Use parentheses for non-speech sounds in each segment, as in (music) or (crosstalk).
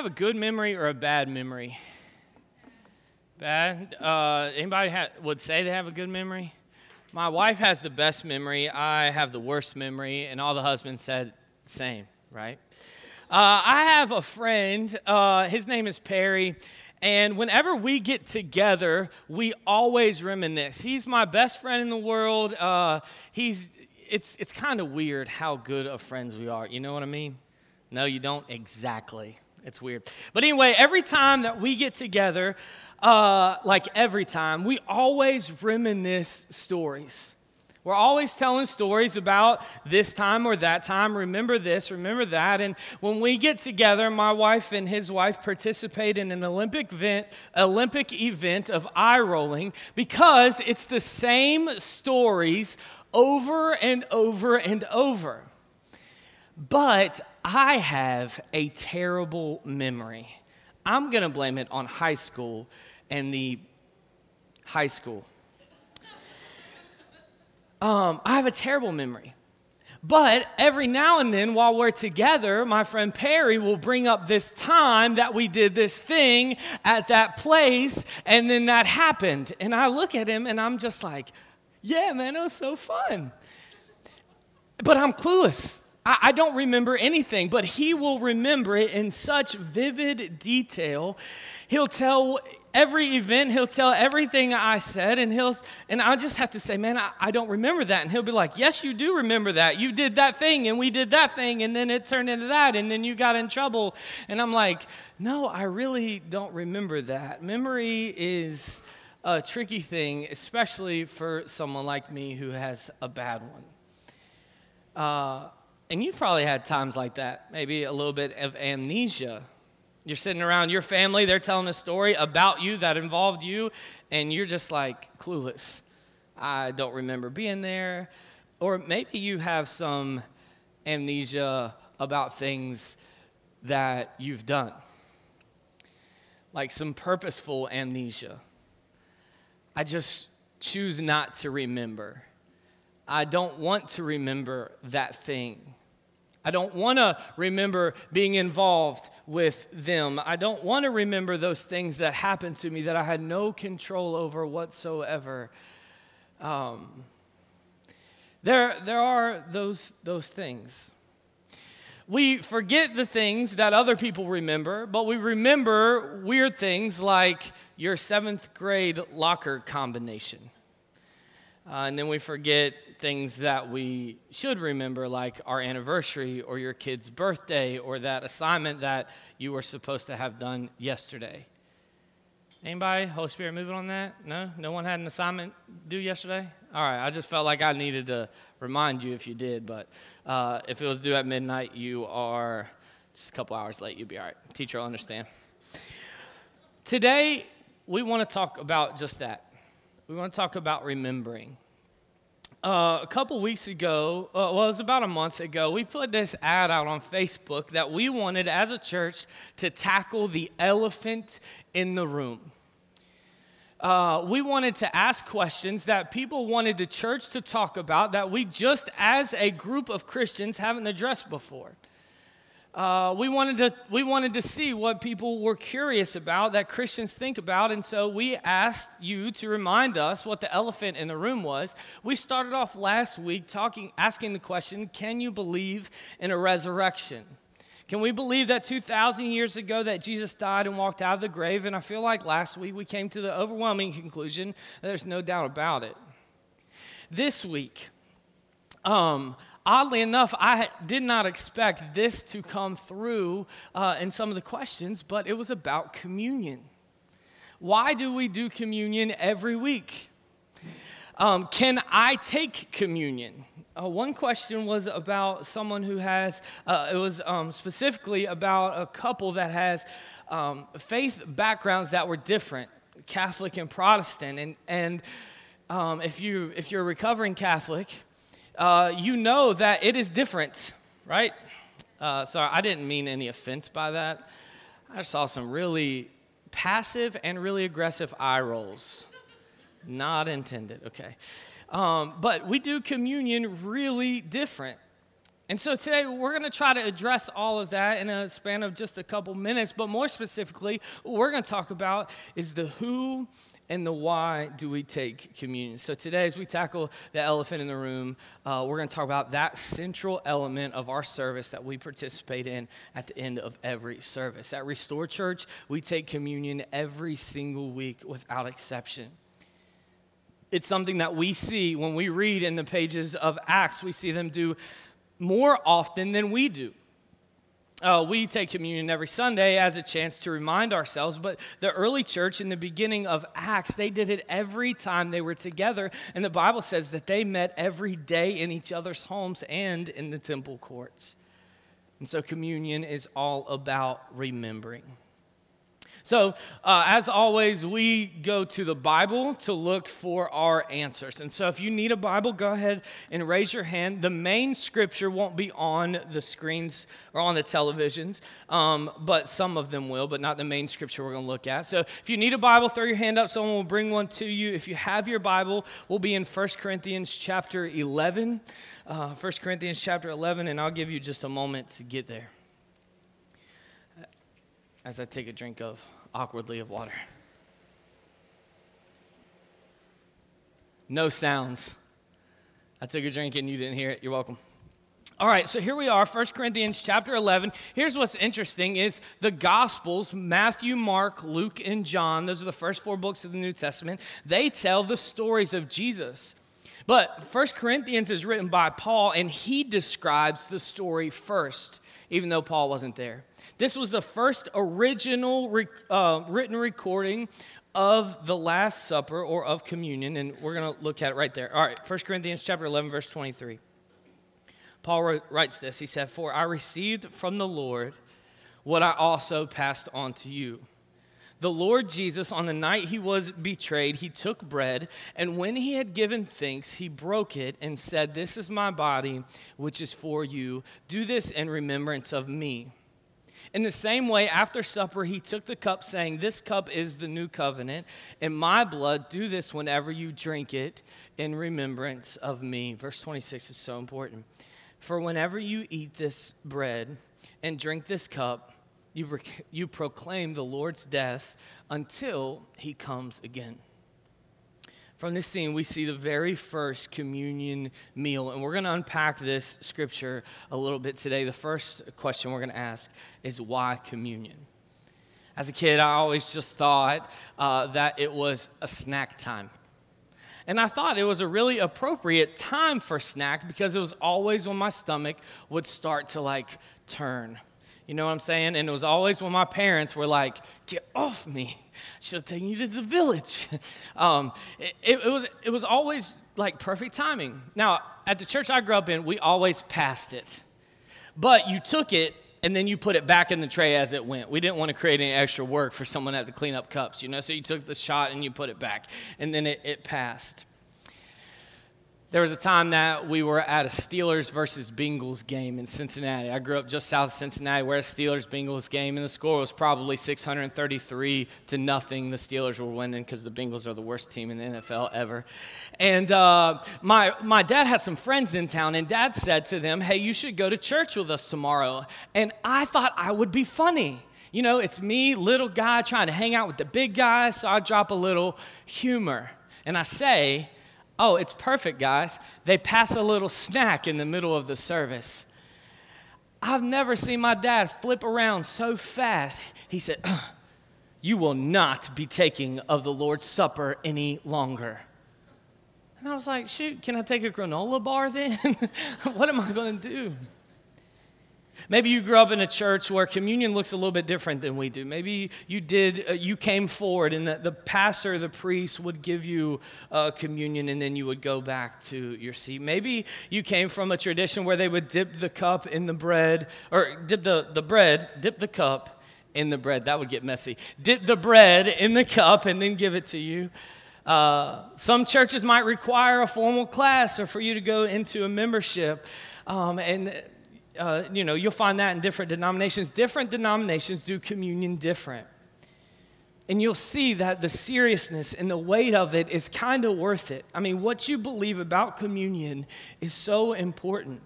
have a good memory or a bad memory? Bad. Uh, anybody ha- would say they have a good memory? My wife has the best memory. I have the worst memory, and all the husbands said same, right? Uh, I have a friend. Uh, his name is Perry. And whenever we get together, we always reminisce. He's my best friend in the world. Uh, he's, it's, it's kind of weird how good of friends we are. You know what I mean? No, you don't exactly. It's weird. But anyway, every time that we get together, uh, like every time, we always reminisce stories. We're always telling stories about this time or that time. Remember this, remember that. And when we get together, my wife and his wife participate in an Olympic event, Olympic event of eye rolling because it's the same stories over and over and over. But I have a terrible memory. I'm going to blame it on high school and the high school. Um, I have a terrible memory. But every now and then, while we're together, my friend Perry will bring up this time that we did this thing at that place, and then that happened. And I look at him and I'm just like, yeah, man, it was so fun. But I'm clueless. I, I don't remember anything, but he will remember it in such vivid detail. He'll tell every event, he'll tell everything I said, and he'll and I just have to say, man, I, I, don't remember that. And he'll be like, Yes, you do remember that. You did that thing, and we did that thing, and then it turned into that, and then you got in trouble. And I'm like, No, I really don't remember that. Memory is a tricky thing, especially for someone like me who has a bad one. Uh, and you've probably had times like that, maybe a little bit of amnesia you're sitting around your family, they're telling a story about you that involved you, and you're just like clueless. I don't remember being there. Or maybe you have some amnesia about things that you've done, like some purposeful amnesia. I just choose not to remember. I don't want to remember that thing. I don't want to remember being involved with them. I don't want to remember those things that happened to me that I had no control over whatsoever. Um, there, there are those, those things. We forget the things that other people remember, but we remember weird things like your seventh grade locker combination. Uh, and then we forget things that we should remember, like our anniversary or your kid's birthday or that assignment that you were supposed to have done yesterday. Anybody? Holy Spirit moving on that? No? No one had an assignment due yesterday? All right, I just felt like I needed to remind you if you did, but uh, if it was due at midnight, you are just a couple hours late, you'll be all right. Teacher will understand. Today, we want to talk about just that. We want to talk about remembering uh, a couple weeks ago, uh, well, it was about a month ago, we put this ad out on Facebook that we wanted as a church to tackle the elephant in the room. Uh, we wanted to ask questions that people wanted the church to talk about that we just as a group of Christians haven't addressed before. Uh, we, wanted to, we wanted to see what people were curious about that Christians think about, and so we asked you to remind us what the elephant in the room was. We started off last week talking, asking the question Can you believe in a resurrection? Can we believe that 2,000 years ago that Jesus died and walked out of the grave? And I feel like last week we came to the overwhelming conclusion that there's no doubt about it. This week, um, oddly enough, I did not expect this to come through uh, in some of the questions, but it was about communion. Why do we do communion every week? Um, can I take communion? Uh, one question was about someone who has, uh, it was um, specifically about a couple that has um, faith backgrounds that were different, Catholic and Protestant. And, and um, if, you, if you're a recovering Catholic, uh, you know that it is different, right? Uh, sorry, I didn't mean any offense by that. I saw some really passive and really aggressive eye rolls. Not intended, okay. Um, but we do communion really different. And so today we're going to try to address all of that in a span of just a couple minutes, but more specifically, what we're going to talk about is the who and the why do we take communion. So today, as we tackle the elephant in the room, uh, we're going to talk about that central element of our service that we participate in at the end of every service. At Restore Church, we take communion every single week without exception it's something that we see when we read in the pages of Acts. We see them do more often than we do. Uh, we take communion every Sunday as a chance to remind ourselves, but the early church in the beginning of Acts, they did it every time they were together. And the Bible says that they met every day in each other's homes and in the temple courts. And so communion is all about remembering. So, uh, as always, we go to the Bible to look for our answers. And so, if you need a Bible, go ahead and raise your hand. The main scripture won't be on the screens or on the televisions, um, but some of them will, but not the main scripture we're going to look at. So, if you need a Bible, throw your hand up. Someone will bring one to you. If you have your Bible, we'll be in 1 Corinthians chapter 11. Uh, 1 Corinthians chapter 11, and I'll give you just a moment to get there as I take a drink of awkwardly of water. No sounds. I took a drink and you didn't hear it. You're welcome. All right, so here we are, 1 Corinthians chapter 11. Here's what's interesting is the Gospels, Matthew, Mark, Luke, and John, those are the first four books of the New Testament, they tell the stories of Jesus. But 1 Corinthians is written by Paul, and he describes the story first, even though Paul wasn't there. This was the first original uh, written recording of the Last Supper or of communion, and we're going to look at it right there. All right, 1 Corinthians chapter 11, verse 23. Paul writes this. He said, For I received from the Lord what I also passed on to you. The Lord Jesus, on the night he was betrayed, he took bread, and when he had given thanks, he broke it and said, This is my body, which is for you. Do this in remembrance of me. In the same way, after supper, he took the cup, saying, This cup is the new covenant. In my blood, do this whenever you drink it in remembrance of me. Verse 26 is so important. For whenever you eat this bread and drink this cup, you, you proclaim the Lord's death until he comes again. From this scene, we see the very first communion meal, and we're going to unpack this scripture a little bit today. The first question we're going to ask is why communion? As a kid, I always just thought uh, that it was a snack time. And I thought it was a really appropriate time for snack because it was always when my stomach would start to like turn. You know what I'm saying? And it was always when my parents were like, get off me. I should have taken you to the village. (laughs) Um, it, it, was, it was always like perfect timing. Now, at the church I grew up in, we always passed it. But you took it and then you put it back in the tray as it went. We didn't want to create any extra work for someone to have to clean up cups, you know? So you took the shot and you put it back, and then it, it passed. There was a time that we were at a Steelers versus Bengals game in Cincinnati. I grew up just south of Cincinnati. We're a Steelers Bengals game, and the score was probably 633 to nothing. The Steelers were winning because the Bengals are the worst team in the NFL ever. And uh, my, my dad had some friends in town, and dad said to them, Hey, you should go to church with us tomorrow. And I thought I would be funny. You know, it's me, little guy, trying to hang out with the big guys, so I drop a little humor. And I say, Oh, it's perfect, guys. They pass a little snack in the middle of the service. I've never seen my dad flip around so fast. He said, (clears throat) You will not be taking of the Lord's Supper any longer. And I was like, Shoot, can I take a granola bar then? (laughs) what am I going to do? Maybe you grew up in a church where communion looks a little bit different than we do. Maybe you did, uh, you came forward and the, the pastor, the priest would give you uh, communion and then you would go back to your seat. Maybe you came from a tradition where they would dip the cup in the bread, or dip the, the bread, dip the cup in the bread. That would get messy. Dip the bread in the cup and then give it to you. Uh, some churches might require a formal class or for you to go into a membership. Um, and uh, you know, you'll find that in different denominations. Different denominations do communion different. And you'll see that the seriousness and the weight of it is kind of worth it. I mean, what you believe about communion is so important.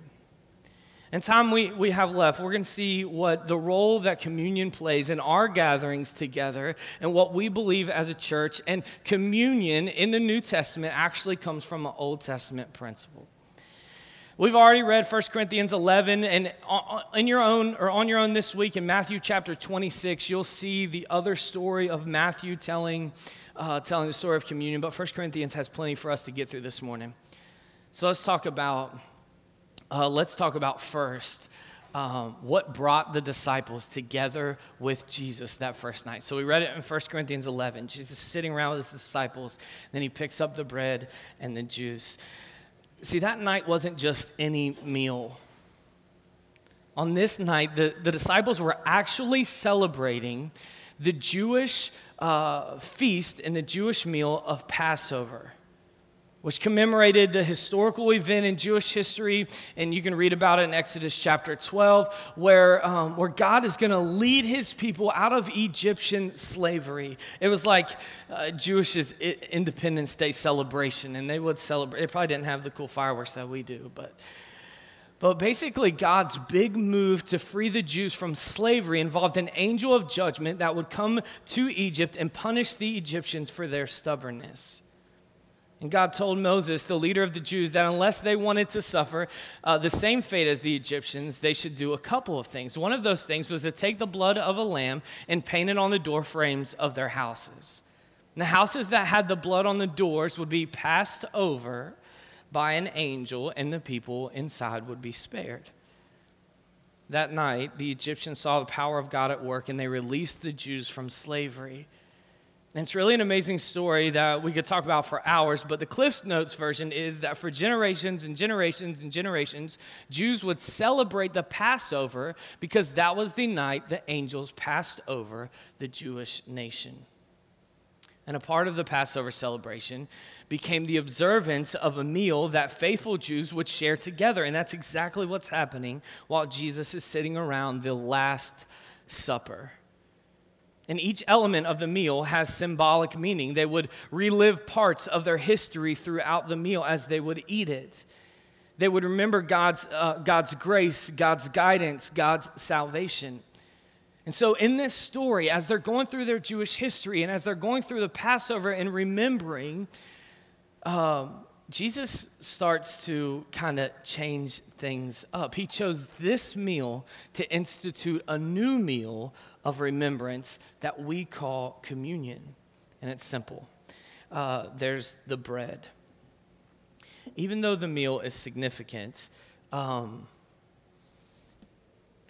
And time we, we have left, we're going to see what the role that communion plays in our gatherings together and what we believe as a church. And communion in the New Testament actually comes from an Old Testament principle. We've already read 1 Corinthians 11, and in your own or on your own this week in Matthew chapter 26, you'll see the other story of Matthew telling, uh, telling the story of communion. But 1 Corinthians has plenty for us to get through this morning. So let's talk about uh, let's talk about first um, what brought the disciples together with Jesus that first night. So we read it in 1 Corinthians 11. Jesus is sitting around with his disciples, then he picks up the bread and the juice. See, that night wasn't just any meal. On this night, the, the disciples were actually celebrating the Jewish uh, feast and the Jewish meal of Passover which commemorated the historical event in Jewish history, and you can read about it in Exodus chapter 12, where, um, where God is going to lead his people out of Egyptian slavery. It was like uh, Jewish's Independence Day celebration, and they would celebrate. They probably didn't have the cool fireworks that we do, but. But basically, God's big move to free the Jews from slavery involved an angel of judgment that would come to Egypt and punish the Egyptians for their stubbornness. And God told Moses, the leader of the Jews, that unless they wanted to suffer uh, the same fate as the Egyptians, they should do a couple of things. One of those things was to take the blood of a lamb and paint it on the door frames of their houses. And the houses that had the blood on the doors would be passed over by an angel, and the people inside would be spared. That night, the Egyptians saw the power of God at work, and they released the Jews from slavery. And it's really an amazing story that we could talk about for hours, but the Cliffs Notes version is that for generations and generations and generations, Jews would celebrate the Passover because that was the night the angels passed over the Jewish nation. And a part of the Passover celebration became the observance of a meal that faithful Jews would share together. And that's exactly what's happening while Jesus is sitting around the Last Supper. And each element of the meal has symbolic meaning. They would relive parts of their history throughout the meal as they would eat it. They would remember God's, uh, God's grace, God's guidance, God's salvation. And so, in this story, as they're going through their Jewish history and as they're going through the Passover and remembering, um, Jesus starts to kind of change things up. He chose this meal to institute a new meal of remembrance that we call communion. And it's simple uh, there's the bread. Even though the meal is significant, um,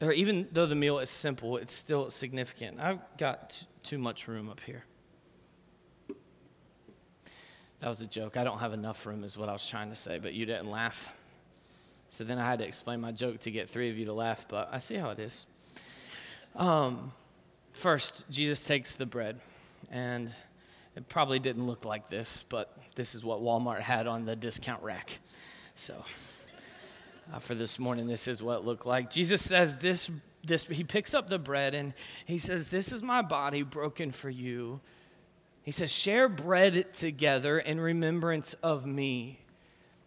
or even though the meal is simple, it's still significant. I've got t- too much room up here. That was a joke. I don't have enough room, is what I was trying to say, but you didn't laugh. So then I had to explain my joke to get three of you to laugh, but I see how it is. Um, first, Jesus takes the bread, and it probably didn't look like this, but this is what Walmart had on the discount rack. So uh, for this morning, this is what it looked like. Jesus says this, this, he picks up the bread and he says, This is my body broken for you. He says, Share bread together in remembrance of me.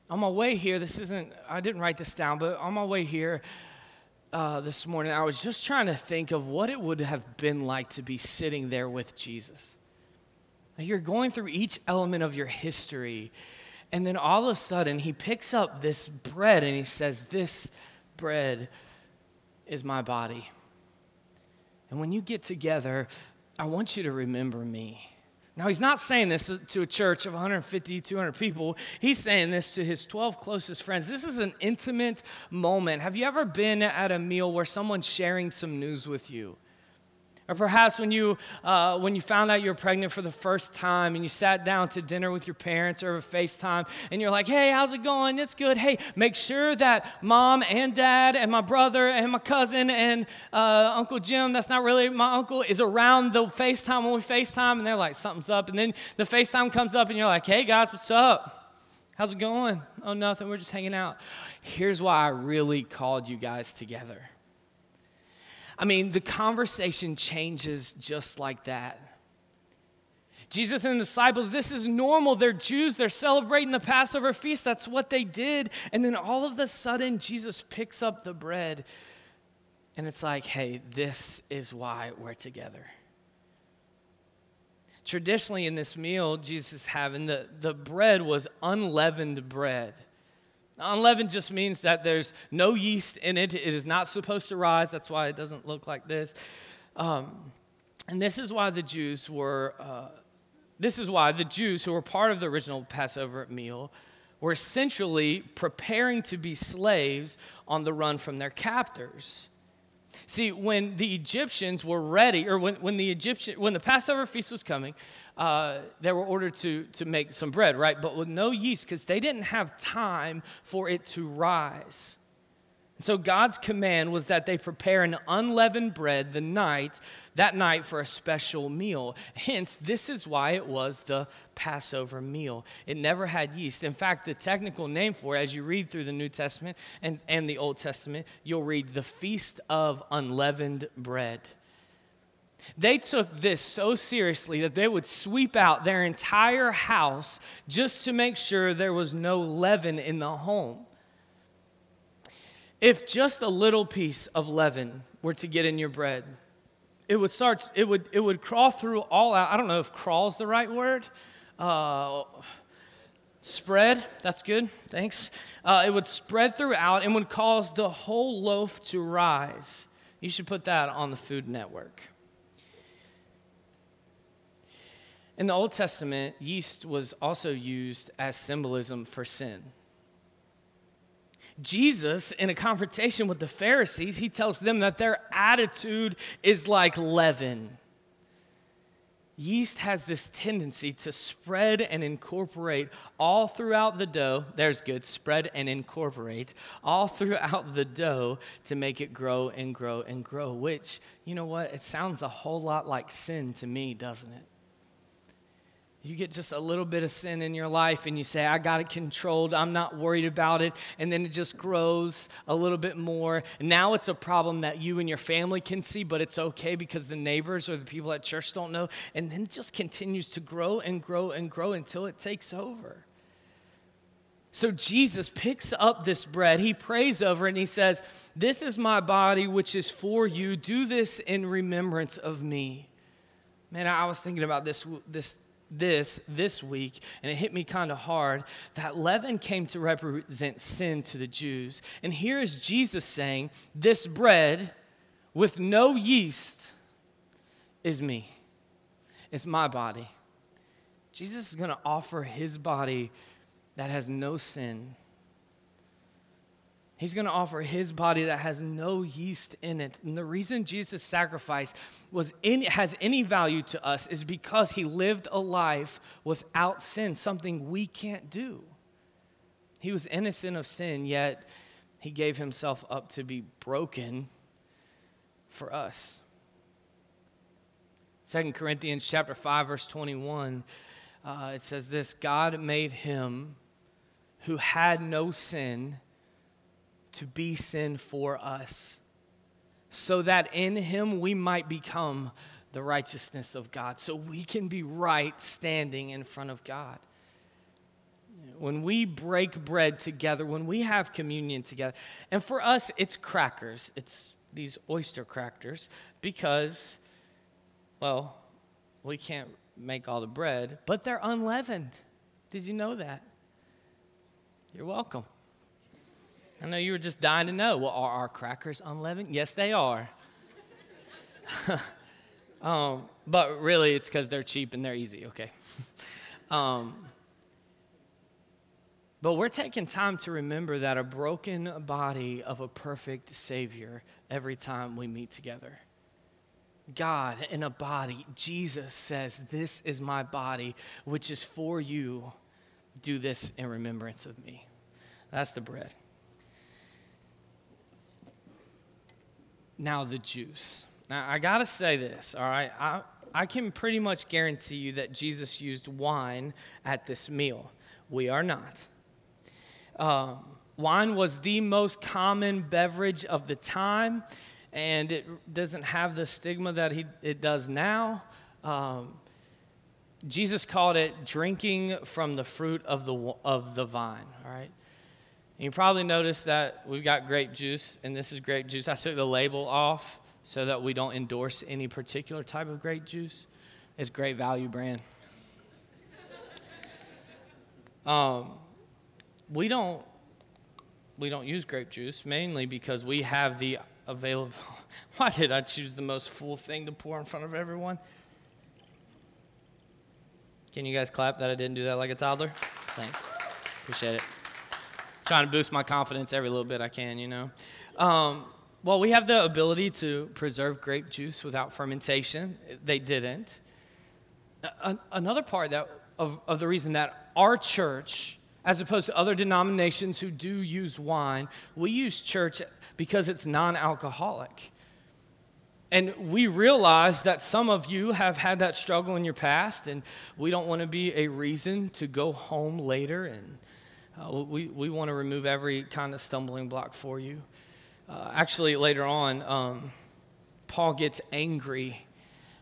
On my way here, this isn't, I didn't write this down, but on my way here uh, this morning, I was just trying to think of what it would have been like to be sitting there with Jesus. You're going through each element of your history, and then all of a sudden, he picks up this bread and he says, This bread is my body. And when you get together, I want you to remember me. Now, he's not saying this to a church of 150, 200 people. He's saying this to his 12 closest friends. This is an intimate moment. Have you ever been at a meal where someone's sharing some news with you? Or perhaps when you, uh, when you found out you were pregnant for the first time and you sat down to dinner with your parents or a FaceTime and you're like, hey, how's it going? It's good. Hey, make sure that mom and dad and my brother and my cousin and uh, Uncle Jim, that's not really my uncle, is around the FaceTime when we FaceTime. And they're like, something's up. And then the FaceTime comes up and you're like, hey, guys, what's up? How's it going? Oh, nothing. We're just hanging out. Here's why I really called you guys together I mean, the conversation changes just like that. Jesus and the disciples, this is normal. They're Jews. They're celebrating the Passover feast. That's what they did. And then all of a sudden, Jesus picks up the bread. And it's like, hey, this is why we're together. Traditionally, in this meal Jesus is having, the, the bread was unleavened bread. Unleavened just means that there's no yeast in it. It is not supposed to rise. That's why it doesn't look like this. Um, and this is why the Jews were. Uh, this is why the Jews, who were part of the original Passover meal, were essentially preparing to be slaves on the run from their captors. See, when the Egyptians were ready, or when, when the Egyptian, when the Passover feast was coming, uh, they were ordered to, to make some bread, right? But with no yeast, because they didn't have time for it to rise. So God's command was that they prepare an unleavened bread the night, that night for a special meal. Hence, this is why it was the Passover meal. It never had yeast. In fact, the technical name for it, as you read through the New Testament and, and the Old Testament, you'll read the Feast of Unleavened Bread. They took this so seriously that they would sweep out their entire house just to make sure there was no leaven in the home. If just a little piece of leaven were to get in your bread, it would start, it would, it would crawl through all out. I don't know if crawl's the right word. Uh, spread, that's good, thanks. Uh, it would spread throughout and would cause the whole loaf to rise. You should put that on the Food Network. In the Old Testament, yeast was also used as symbolism for sin. Jesus, in a confrontation with the Pharisees, he tells them that their attitude is like leaven. Yeast has this tendency to spread and incorporate all throughout the dough. There's good, spread and incorporate all throughout the dough to make it grow and grow and grow, which, you know what? It sounds a whole lot like sin to me, doesn't it? You get just a little bit of sin in your life and you say, I got it controlled. I'm not worried about it. And then it just grows a little bit more. And now it's a problem that you and your family can see, but it's okay because the neighbors or the people at church don't know. And then it just continues to grow and grow and grow until it takes over. So Jesus picks up this bread, he prays over it, and he says, This is my body, which is for you. Do this in remembrance of me. Man, I was thinking about this, this this this week and it hit me kind of hard that leaven came to represent sin to the Jews. And here is Jesus saying, This bread with no yeast is me, it's my body. Jesus is going to offer his body that has no sin He's going to offer his body that has no yeast in it. And the reason Jesus' sacrifice was in, has any value to us is because he lived a life without sin, something we can't do. He was innocent of sin, yet he gave himself up to be broken for us. 2 Corinthians chapter 5 verse 21 uh, it says this God made him who had no sin to be sin for us, so that in him we might become the righteousness of God, so we can be right standing in front of God. When we break bread together, when we have communion together, and for us, it's crackers, it's these oyster crackers, because, well, we can't make all the bread, but they're unleavened. Did you know that? You're welcome. I know you were just dying to know. Well, are our crackers unleavened? Yes, they are. (laughs) um, but really, it's because they're cheap and they're easy, okay? (laughs) um, but we're taking time to remember that a broken body of a perfect Savior every time we meet together. God in a body, Jesus says, This is my body, which is for you. Do this in remembrance of me. That's the bread. Now, the juice. Now, I got to say this, all right? I, I can pretty much guarantee you that Jesus used wine at this meal. We are not. Um, wine was the most common beverage of the time, and it doesn't have the stigma that he, it does now. Um, Jesus called it drinking from the fruit of the, of the vine, all right? You probably noticed that we've got grape juice, and this is grape juice. I took the label off so that we don't endorse any particular type of grape juice. It's great value brand. Um, we don't we don't use grape juice mainly because we have the available. (laughs) Why did I choose the most full thing to pour in front of everyone? Can you guys clap that I didn't do that like a toddler? Thanks. Appreciate it. Trying to boost my confidence every little bit I can, you know. Um, well, we have the ability to preserve grape juice without fermentation. They didn't. another part that, of, of the reason that our church, as opposed to other denominations who do use wine, we use church because it's non alcoholic. And we realize that some of you have had that struggle in your past, and we don't want to be a reason to go home later. And uh, we, we want to remove every kind of stumbling block for you. Uh, actually, later on, um, Paul gets angry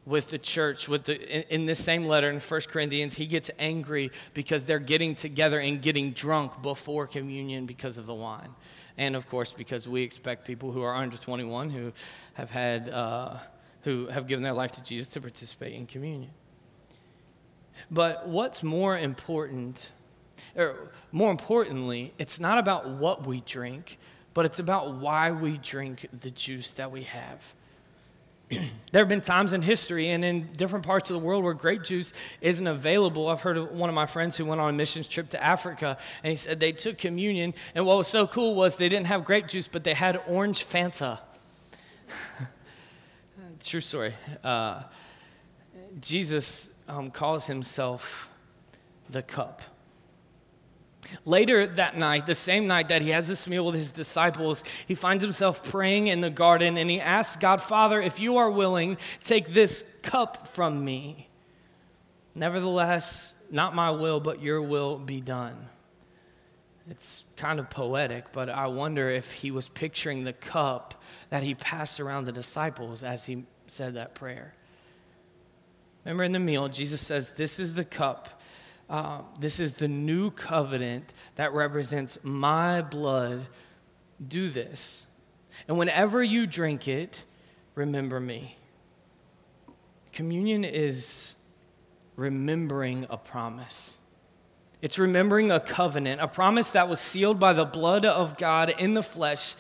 with the church with the, in, in this same letter in 1 corinthians he gets angry because they're getting together and getting drunk before communion because of the wine and of course because we expect people who are under 21 who have had uh, who have given their life to jesus to participate in communion but what's more important or more importantly it's not about what we drink but it's about why we drink the juice that we have (clears throat) there have been times in history and in different parts of the world where grape juice isn't available. I've heard of one of my friends who went on a missions trip to Africa, and he said they took communion, and what was so cool was they didn't have grape juice, but they had orange Fanta. (laughs) True story. Uh, Jesus um, calls himself the cup. Later that night, the same night that he has this meal with his disciples, he finds himself praying in the garden and he asks God, Father, if you are willing, take this cup from me. Nevertheless, not my will, but your will be done. It's kind of poetic, but I wonder if he was picturing the cup that he passed around the disciples as he said that prayer. Remember in the meal, Jesus says, This is the cup uh, this is the new covenant that represents my blood. Do this. And whenever you drink it, remember me. Communion is remembering a promise. It's remembering a covenant, a promise that was sealed by the blood of God in the flesh.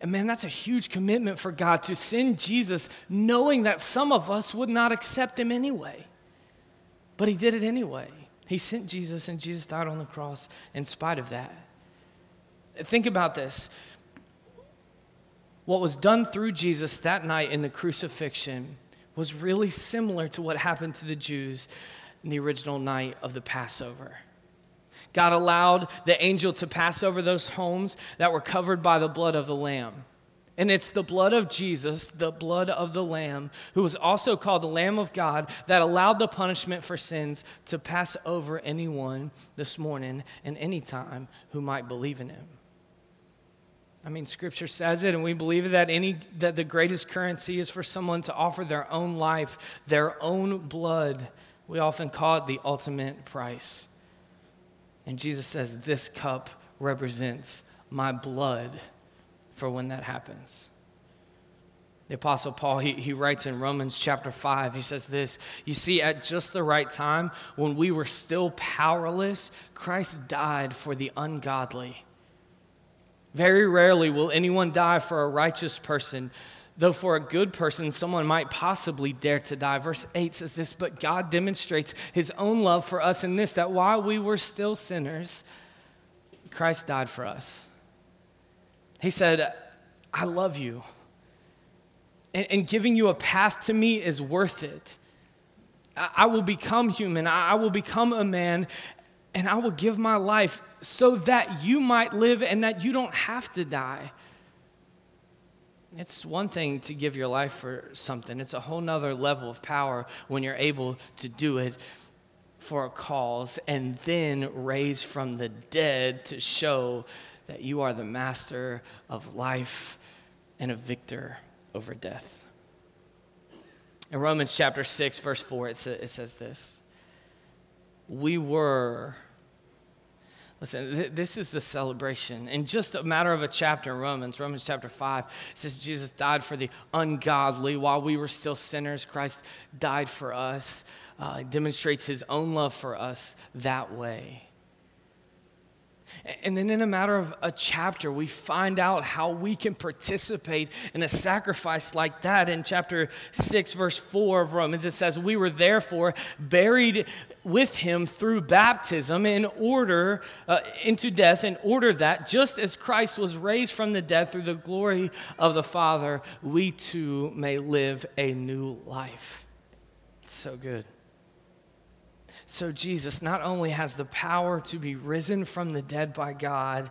And man, that's a huge commitment for God to send Jesus, knowing that some of us would not accept him anyway. But he did it anyway. He sent Jesus, and Jesus died on the cross in spite of that. Think about this. What was done through Jesus that night in the crucifixion was really similar to what happened to the Jews in the original night of the Passover. God allowed the angel to pass over those homes that were covered by the blood of the Lamb. And it's the blood of Jesus, the blood of the Lamb, who was also called the Lamb of God, that allowed the punishment for sins to pass over anyone this morning and any time who might believe in him. I mean, Scripture says it, and we believe that any that the greatest currency is for someone to offer their own life, their own blood. We often call it the ultimate price. And Jesus says, "This cup represents my blood." For when that happens. The Apostle Paul, he, he writes in Romans chapter 5, he says this You see, at just the right time, when we were still powerless, Christ died for the ungodly. Very rarely will anyone die for a righteous person, though for a good person, someone might possibly dare to die. Verse 8 says this But God demonstrates his own love for us in this, that while we were still sinners, Christ died for us. He said, I love you. And, and giving you a path to me is worth it. I, I will become human, I, I will become a man, and I will give my life so that you might live and that you don't have to die. It's one thing to give your life for something, it's a whole nother level of power when you're able to do it for a cause and then raise from the dead to show that you are the master of life and a victor over death. In Romans chapter 6, verse 4, it, sa- it says this we were. Listen, th- this is the celebration. In just a matter of a chapter in Romans, Romans chapter 5, says Jesus died for the ungodly while we were still sinners. Christ died for us, uh, demonstrates his own love for us that way. And then, in a matter of a chapter, we find out how we can participate in a sacrifice like that. In chapter 6, verse 4 of Romans, it says, We were therefore buried with him through baptism in order uh, into death, in order that just as Christ was raised from the dead through the glory of the Father, we too may live a new life. It's so good. So, Jesus not only has the power to be risen from the dead by God,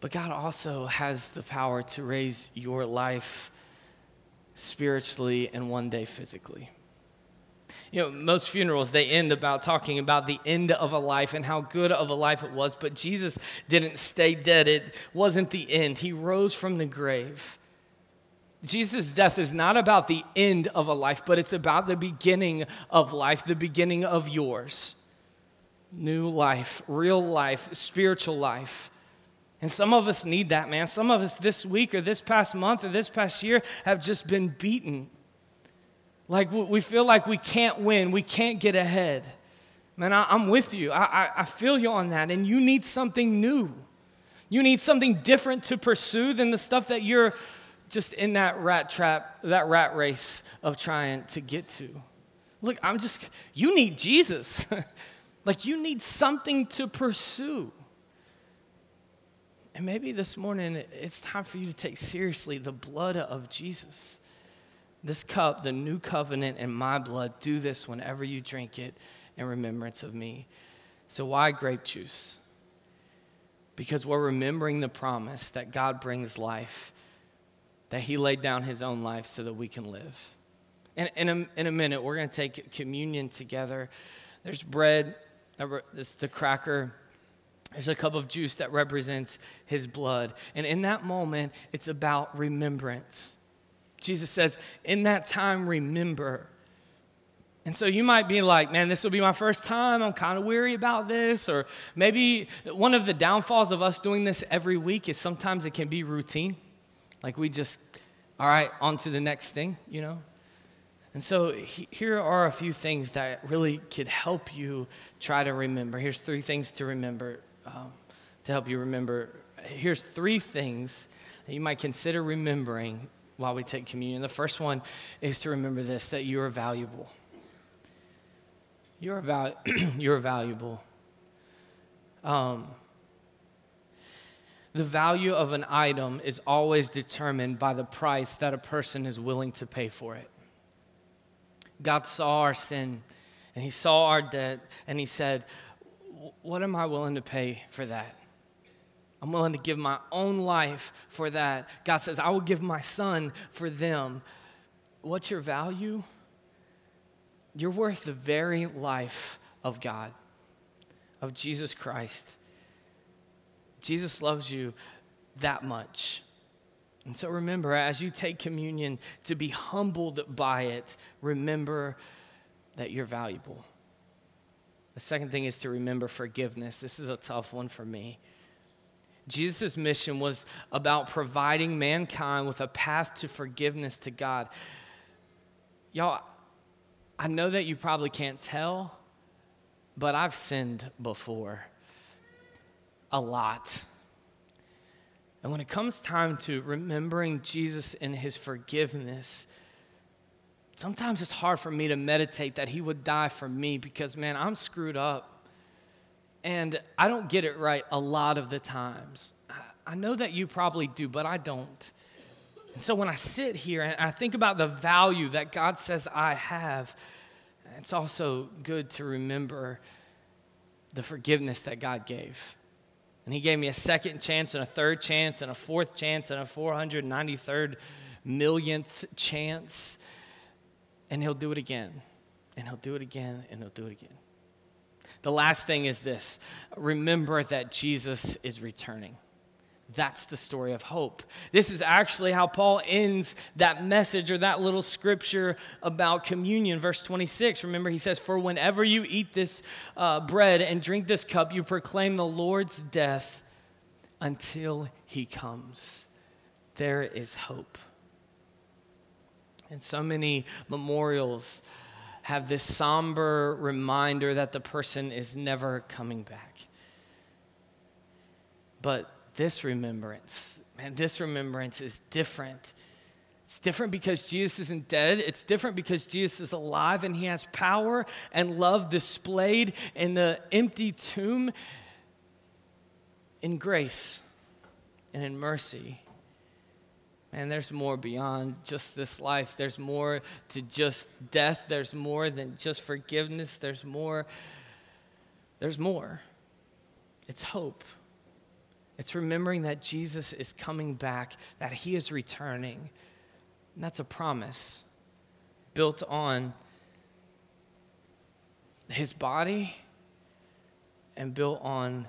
but God also has the power to raise your life spiritually and one day physically. You know, most funerals, they end about talking about the end of a life and how good of a life it was, but Jesus didn't stay dead. It wasn't the end. He rose from the grave. Jesus' death is not about the end of a life, but it's about the beginning of life, the beginning of yours. New life, real life, spiritual life. And some of us need that, man. Some of us this week or this past month or this past year have just been beaten. Like we feel like we can't win, we can't get ahead. Man, I, am with you. I, I, I feel you on that. And you need something new. You need something different to pursue than the stuff that you're just in that rat trap, that rat race of trying to get to. Look, I'm just, you need Jesus. (laughs) like you need something to pursue. And maybe this morning it's time for you to take seriously the blood of Jesus. This cup, the new covenant in my blood, do this whenever you drink it in remembrance of me. So, why grape juice? Because we're remembering the promise that God brings life that he laid down his own life so that we can live. And in a, in a minute, we're going to take communion together. There's bread, there's the cracker, there's a cup of juice that represents his blood. And in that moment, it's about remembrance. Jesus says, In that time, remember. And so you might be like, man, this will be my first time. I'm kind of weary about this. Or maybe one of the downfalls of us doing this every week is sometimes it can be routine. Like we just, all right, on to the next thing, you know? And so he, here are a few things that really could help you try to remember. Here's three things to remember um, to help you remember. Here's three things that you might consider remembering while we take communion. The first one is to remember this that you are valuable. You're, val- (clears throat) you're valuable. Um, the value of an item is always determined by the price that a person is willing to pay for it. God saw our sin and He saw our debt and He said, What am I willing to pay for that? I'm willing to give my own life for that. God says, I will give my son for them. What's your value? You're worth the very life of God, of Jesus Christ. Jesus loves you that much. And so remember, as you take communion, to be humbled by it, remember that you're valuable. The second thing is to remember forgiveness. This is a tough one for me. Jesus' mission was about providing mankind with a path to forgiveness to God. Y'all, I know that you probably can't tell, but I've sinned before a lot. And when it comes time to remembering Jesus and his forgiveness, sometimes it's hard for me to meditate that he would die for me because, man, I'm screwed up. And I don't get it right a lot of the times. I know that you probably do, but I don't. And so when I sit here and I think about the value that God says I have, it's also good to remember the forgiveness that God gave. And he gave me a second chance and a third chance and a fourth chance and a 493rd millionth chance. And he'll do it again. And he'll do it again and he'll do it again. The last thing is this remember that Jesus is returning. That's the story of hope. This is actually how Paul ends that message or that little scripture about communion. Verse 26, remember, he says, For whenever you eat this uh, bread and drink this cup, you proclaim the Lord's death until he comes. There is hope. And so many memorials have this somber reminder that the person is never coming back. But this remembrance, man, this remembrance is different. It's different because Jesus isn't dead. It's different because Jesus is alive and he has power and love displayed in the empty tomb in grace and in mercy. And there's more beyond just this life. There's more to just death. There's more than just forgiveness. There's more. There's more. It's hope. It's remembering that Jesus is coming back, that he is returning. And that's a promise built on his body and built on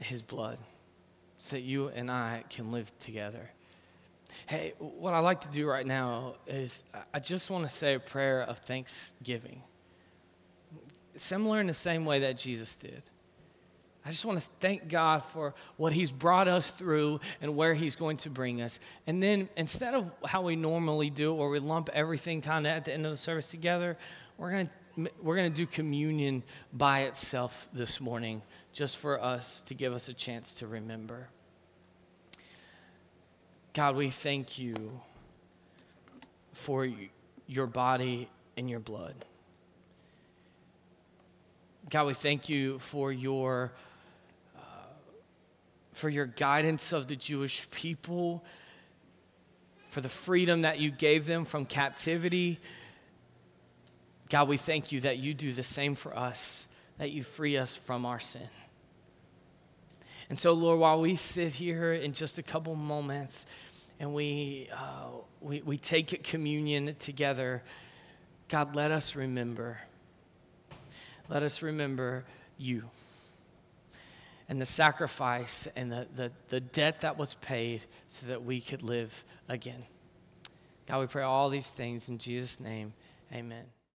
his blood so that you and I can live together. Hey, what I like to do right now is I just want to say a prayer of thanksgiving, similar in the same way that Jesus did. I just want to thank God for what He's brought us through and where He's going to bring us. And then instead of how we normally do, where we lump everything kind of at the end of the service together, we're going to we're going to do communion by itself this morning, just for us to give us a chance to remember. God, we thank you for your body and your blood. God, we thank you for your for your guidance of the Jewish people, for the freedom that you gave them from captivity. God, we thank you that you do the same for us, that you free us from our sin. And so, Lord, while we sit here in just a couple moments and we, uh, we, we take communion together, God, let us remember. Let us remember you and the sacrifice and the, the, the debt that was paid so that we could live again. God, we pray all these things in Jesus' name. Amen.